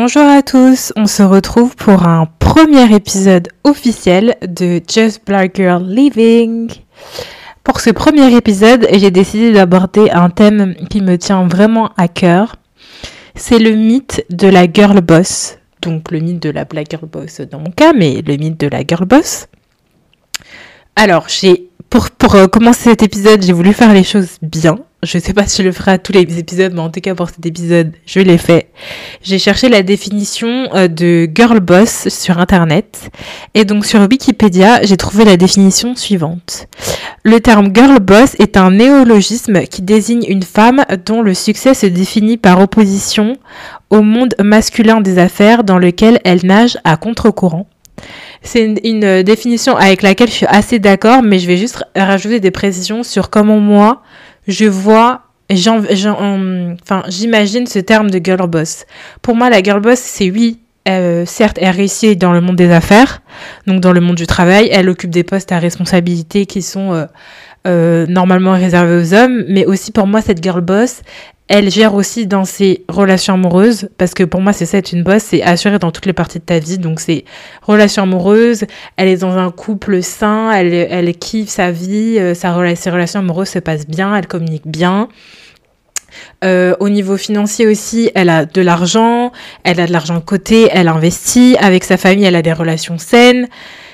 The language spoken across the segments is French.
Bonjour à tous, on se retrouve pour un premier épisode officiel de Just Black Girl Living. Pour ce premier épisode, j'ai décidé d'aborder un thème qui me tient vraiment à cœur. C'est le mythe de la girl boss. Donc le mythe de la black girl boss dans mon cas, mais le mythe de la girl boss. Alors, j'ai pour, pour euh, commencer cet épisode, j'ai voulu faire les choses bien. Je sais pas si je le ferai à tous les épisodes, mais en tout cas pour cet épisode, je l'ai fait. J'ai cherché la définition euh, de girl boss sur internet. Et donc sur Wikipédia, j'ai trouvé la définition suivante. Le terme girl boss est un néologisme qui désigne une femme dont le succès se définit par opposition au monde masculin des affaires dans lequel elle nage à contre-courant. C'est une, définition avec laquelle je suis assez d'accord, mais je vais juste rajouter des précisions sur comment moi, je vois, enfin, j'imagine ce terme de girl boss. Pour moi, la girl boss, c'est oui, euh, certes, elle réussit dans le monde des affaires, donc dans le monde du travail, elle occupe des postes à responsabilité qui sont euh, euh, normalement réservés aux hommes, mais aussi pour moi, cette girl boss, elle gère aussi dans ses relations amoureuses, parce que pour moi, c'est ça être une boss, c'est assurer dans toutes les parties de ta vie. Donc, c'est relations amoureuses, elle est dans un couple sain, elle, elle kiffe sa vie, euh, sa, ses relations amoureuses se passent bien, elle communique bien. Euh, au niveau financier aussi, elle a de l'argent, elle a de l'argent de côté, elle investit, avec sa famille, elle a des relations saines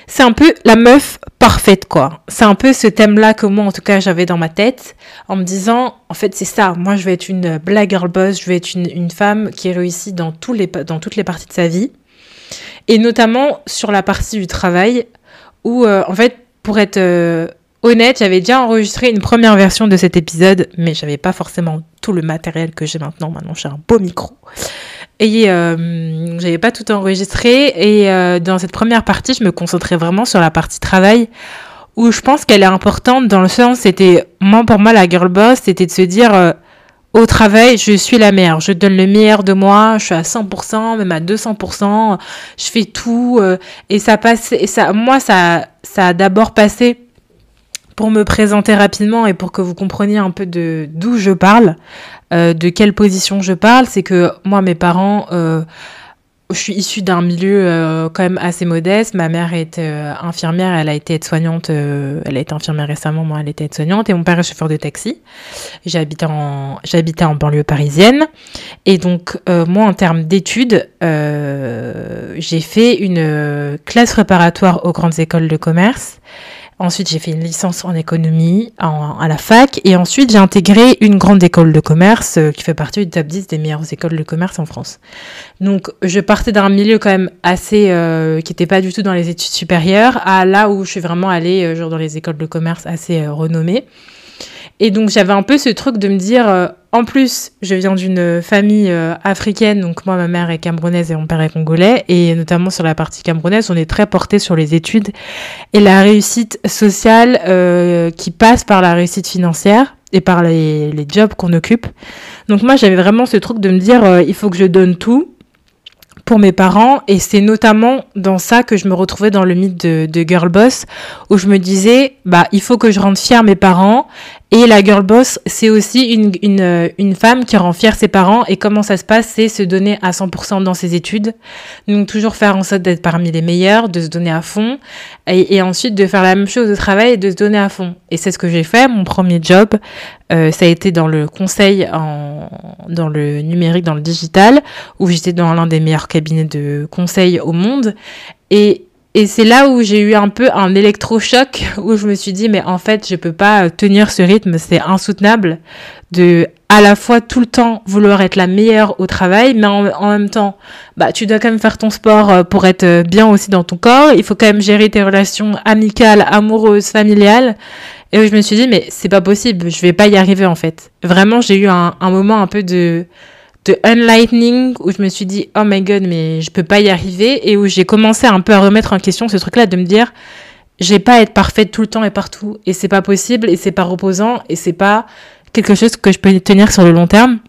c'est un peu la meuf parfaite, quoi. C'est un peu ce thème-là que moi, en tout cas, j'avais dans ma tête, en me disant, en fait, c'est ça. Moi, je vais être une black boss, je vais être une, femme qui réussit dans toutes les parties de sa vie. Et notamment sur la partie du travail, où, euh, en fait, pour être euh, honnête, j'avais déjà enregistré une première version de cet épisode, mais j'avais pas forcément tout le matériel que j'ai maintenant. Maintenant, j'ai un beau micro. Et euh, j'avais pas tout enregistré. Et euh, dans cette première partie, je me concentrais vraiment sur la partie travail, où je pense qu'elle est importante dans le sens, c'était, moi, pour moi, la girl boss, c'était de se dire, euh, au travail, je suis la meilleure. Je donne le meilleur de moi. Je suis à 100%, même à 200%. Je fais tout. Euh, et ça passe, et ça, moi, ça, ça a d'abord passé pour me présenter rapidement et pour que vous compreniez un peu de d'où je parle, euh, de quelle position je parle, c'est que moi, mes parents, euh, je suis issue d'un milieu euh, quand même assez modeste. Ma mère est infirmière, elle a été aide-soignante, elle a été infirmière récemment, moi elle était aide-soignante, et mon père est chauffeur de taxi. J'habitais en, en banlieue parisienne, et donc moi en termes d'études, j'ai fait une classe préparatoire aux grandes écoles de commerce. Ensuite, j'ai fait une licence en économie à la fac. Et ensuite, j'ai intégré une grande école de commerce euh, qui fait partie du top 10 des meilleures écoles de commerce en France. Donc, je partais d'un milieu quand même assez... Euh, qui n'était pas du tout dans les études supérieures, à là où je suis vraiment allée, euh, genre dans les écoles de commerce assez renommées. Et donc, j'avais un peu ce truc de me dire en plus, je viens d'une famille euh, africaine, donc moi, ma mère est camerounaise et mon père est congolais, et notamment sur la partie camerounaise, on est très porté sur les études et la réussite sociale euh, qui passe par la réussite financière et par les, jobs qu'on occupe. Donc moi, j'avais vraiment ce truc de me dire, euh, il faut que je donne tout pour mes parents et c'est notamment dans ça que je me retrouvais dans le mythe de, girl boss où je me disais bah il faut que je rende fier mes parents et la girl boss, c'est aussi une, une, une, femme qui rend fière ses parents. Et comment ça se passe C'est se donner à 100% dans ses études. Donc toujours faire en sorte d'être parmi les meilleurs, de se donner à fond. Et, et, ensuite de faire la même chose au travail et de se donner à fond. Et c'est ce que j'ai fait. Mon premier job, euh, ça a été dans le conseil, en, dans le numérique, dans le digital, où j'étais dans l'un des meilleurs cabinets de conseil au monde. Et c'est là où j'ai eu un peu un électrochoc, où je me suis dit, mais en fait, je peux pas tenir ce rythme, c'est insoutenable de à la fois tout le temps vouloir être la meilleure au travail, mais en, même temps, bah, tu dois quand même faire ton sport euh, pour être euh, bien aussi dans ton corps. Il faut quand même gérer tes relations amicales, amoureuses, familiales. Et je me suis dit, mais c'est pas possible, je vais pas y arriver en fait. Vraiment, j'ai eu un, moment un peu de, de unlightning où je me suis dit oh my god mais je peux pas y arriver et où j'ai commencé un peu à remettre en question ce truc là de me dire j'ai pas à être parfaite tout le temps et partout et c'est pas possible et c'est pas reposant et c'est pas quelque chose que je peux tenir sur le long terme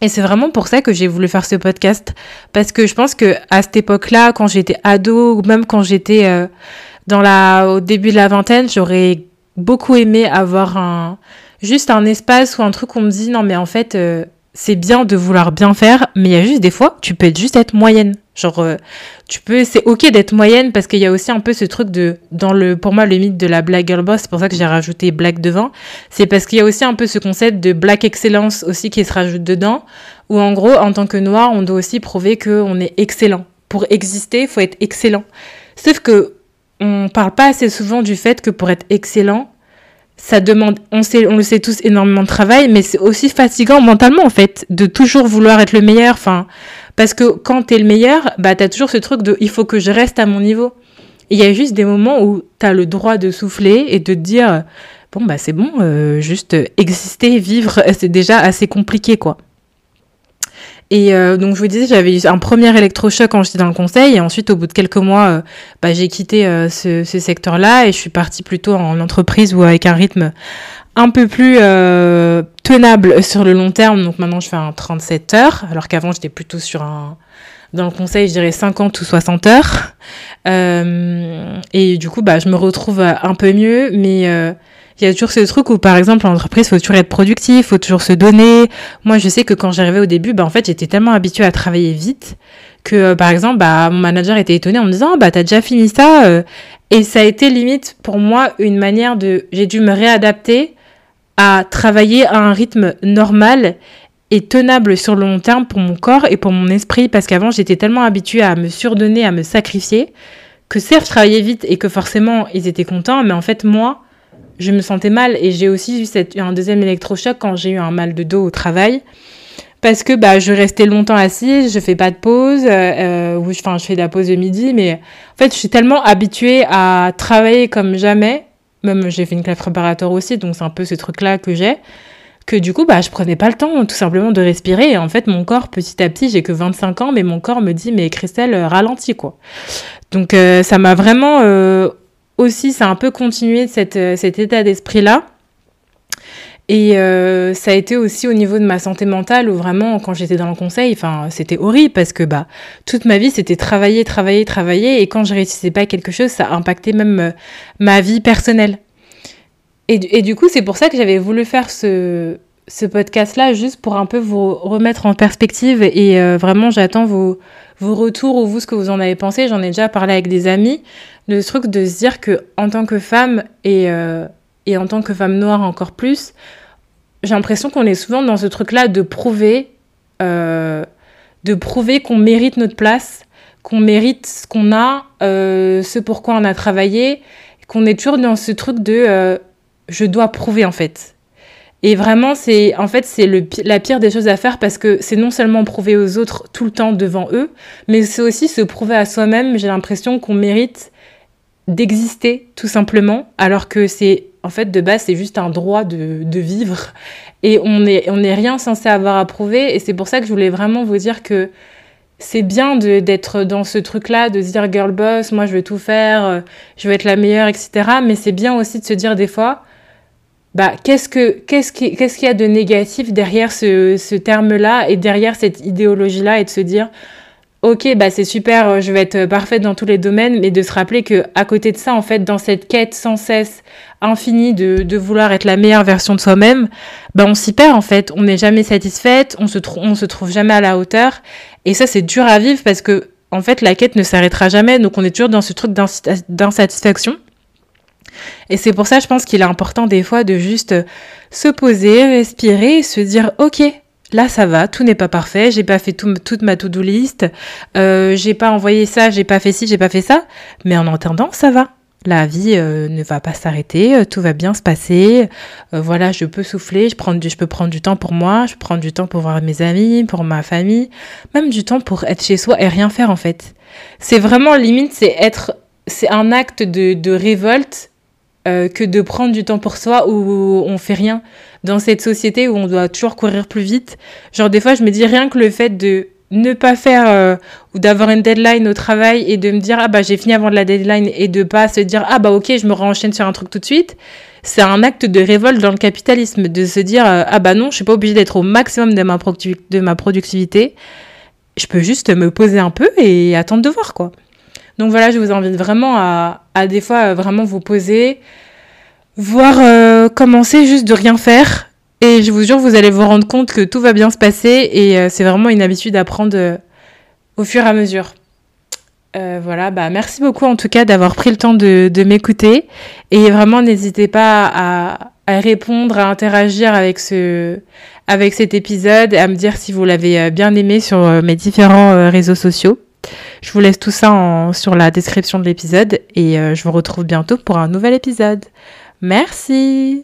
et c'est vraiment pour ça que j'ai voulu faire ce podcast parce que je pense que à cette époque-là quand j'étais ado ou même quand j'étais euh, dans la au début de la vingtaine j'aurais beaucoup aimé avoir un juste un espace ou un truc où on me dit non mais en fait euh, c'est bien de vouloir bien faire, mais il y a juste des fois, tu peux juste être moyenne. Genre, euh, tu peux, c'est ok d'être moyenne parce qu'il y a aussi un peu ce truc de, dans le, pour moi, le mythe de la black girl boss, c'est pour ça que j'ai rajouté black devant. C'est parce qu'il y a aussi un peu ce concept de black excellence aussi qui se rajoute dedans, où en gros, en tant que noir, on doit aussi prouver qu'on est excellent. Pour exister, il faut être excellent. Sauf que, on parle pas assez souvent du fait que pour être excellent, ça demande, on sait, on le sait tous, énormément de travail, mais c'est aussi fatigant mentalement, en fait, de toujours vouloir être le meilleur. Enfin, parce que quand t'es le meilleur, bah, t'as toujours ce truc de, il faut que je reste à mon niveau. Il y a juste des moments où t'as le droit de souffler et de te dire, bon, bah, c'est bon, euh, juste exister, vivre, c'est déjà assez compliqué, quoi. Et euh, donc je vous disais, j'avais eu un premier électrochoc quand j'étais dans le conseil, et ensuite au bout de quelques mois, euh, bah, j'ai quitté euh, ce, ce secteur-là et je suis partie plutôt en entreprise ou avec un rythme un peu plus tenable sur le long terme. Donc maintenant je fais un 37 heures, alors qu'avant j'étais plutôt sur un dans le conseil, je dirais 50 ou 60 heures. et du coup, bah, je me retrouve un peu mieux, mais il y a toujours ce truc où, par exemple, en entreprise, faut toujours être productif, faut toujours se donner. Moi, je sais que quand j'arrivais au début, bah, en fait, j'étais tellement habituée à travailler vite que, euh, par exemple, bah, mon manager était étonné en me disant, bah, t'as déjà fini ça. Euh. Et ça a été limite, pour moi, une manière de, j'ai dû me réadapter à travailler à un rythme normal et tenable sur le long terme pour mon corps et pour mon esprit parce qu'avant j'étais tellement habituée à me surdonner, à me sacrifier que certes je vite et que forcément ils étaient contents mais en fait moi je me sentais mal et j'ai aussi eu un deuxième électrochoc quand j'ai eu un mal de dos au travail. Parce que bah je restais longtemps assise, je fais pas de pause, euh, euh enfin je fais de la pause de midi, mais en fait je suis tellement habituée à travailler comme jamais, même j'ai fait une classe préparatoire aussi, donc c'est un peu ce truc là que j'ai, que du coup bah je prenais pas le temps tout simplement de respirer. Et en fait mon corps petit à petit j'ai que 25 ans mais mon corps me dit mais Christelle ralentis quoi, donc euh, ça m'a vraiment euh, aussi, ça a un peu continué euh, cet état d'esprit-là. Et euh, ça a été aussi au niveau de ma santé mentale où vraiment quand j'étais dans le conseil, enfin c'était horrible parce que bah toute ma vie c'était travailler, travailler, travailler et quand je réussissais pas quelque chose, ça impactait même euh, ma vie personnelle. Et, du coup c'est pour ça que j'avais voulu faire ce, ce podcast-là juste pour un peu vous remettre en perspective et vraiment j'attends vos, vos retours ou vous ce que vous en avez pensé. J'en ai déjà parlé avec des amis le truc de se dire que en tant que femme et, euh, et en tant que femme noire encore plus, j'ai l'impression qu'on est souvent dans ce truc-là de prouver, euh, de prouver qu'on mérite notre place, qu'on mérite ce qu'on a, euh, ce pourquoi on a travaillé, qu'on est toujours dans ce truc de je dois prouver en fait. Et vraiment, c'est en fait c'est la pire des choses à faire parce que c'est non seulement prouver aux autres tout le temps devant eux, mais c'est aussi se prouver à soi-même. J'ai l'impression qu'on mérite d'exister tout simplement, alors que c'est en fait de base c'est juste un droit de, vivre et on n'est on rien censé avoir à prouver et c'est pour ça que je voulais vraiment vous dire que c'est bien d'être dans ce truc-là, de se dire girl boss, moi je veux tout faire, euh, je veux être la meilleure, etc. Mais c'est bien aussi de se dire des fois, bah qu'est-ce que qu'est-ce qu'est-ce qu'il y a de négatif derrière ce, ce terme-là et derrière cette idéologie-là et de se dire ok, bah c'est super, euh, je vais être parfaite dans tous les domaines, mais de se rappeler que à côté de ça, en fait, dans cette quête sans cesse infinie de, de vouloir être la meilleure version de soi-même, bah on s'y perd en fait. On n'est jamais satisfaite, on se, on se trouve jamais à la hauteur, et ça c'est dur à vivre parce que en fait la quête ne s'arrêtera jamais, donc on est toujours dans ce truc d'insatisfaction. Et c'est pour ça, je pense qu'il est important des fois de juste se poser, respirer, se dire, ok, Là, ça va, tout n'est pas parfait, j'ai pas fait toute ma to-do list, euh, j'ai pas envoyé ça, j'ai pas fait ci, j'ai pas fait ça, mais en entendant, ça va. La vie euh, ne va pas s'arrêter, euh, tout va bien se passer. voilà, je peux souffler, je, prends du, je peux prendre du temps pour moi, je prends du temps pour voir mes amis, pour ma famille, même du temps pour être chez soi et rien faire en fait. C'est vraiment limite, c'est être, c'est un acte de révolte que de prendre du temps pour soi où on fait rien dans cette société où on doit toujours courir plus vite. Genre des fois, je me dis rien que le fait de ne pas faire euh, ou d'avoir une deadline au travail et de me dire ah bah j'ai fini avant de la deadline et de pas se dire ah bah ok je me renchaîne sur un truc tout de suite c'est un acte de révolte dans le capitalisme de se dire euh, ah bah non je suis pas obligée d'être au maximum de ma, de ma productivité je peux juste me poser un peu et attendre de voir quoi donc voilà je vous invite vraiment à, à des fois vraiment vous poser voir euh, commencer juste de rien faire Et je vous jure, vous allez vous rendre compte que tout va bien se passer et euh, c'est vraiment une habitude à prendre euh, au fur et à mesure. Euh, voilà, bah merci beaucoup en tout cas d'avoir pris le temps de, de m'écouter et vraiment n'hésitez pas à, à, répondre, à interagir avec ce avec cet épisode, à me dire si vous l'avez bien aimé sur mes différents réseaux sociaux. Je vous laisse tout ça sur la description de l'épisode et je vous retrouve bientôt pour un nouvel épisode. Merci.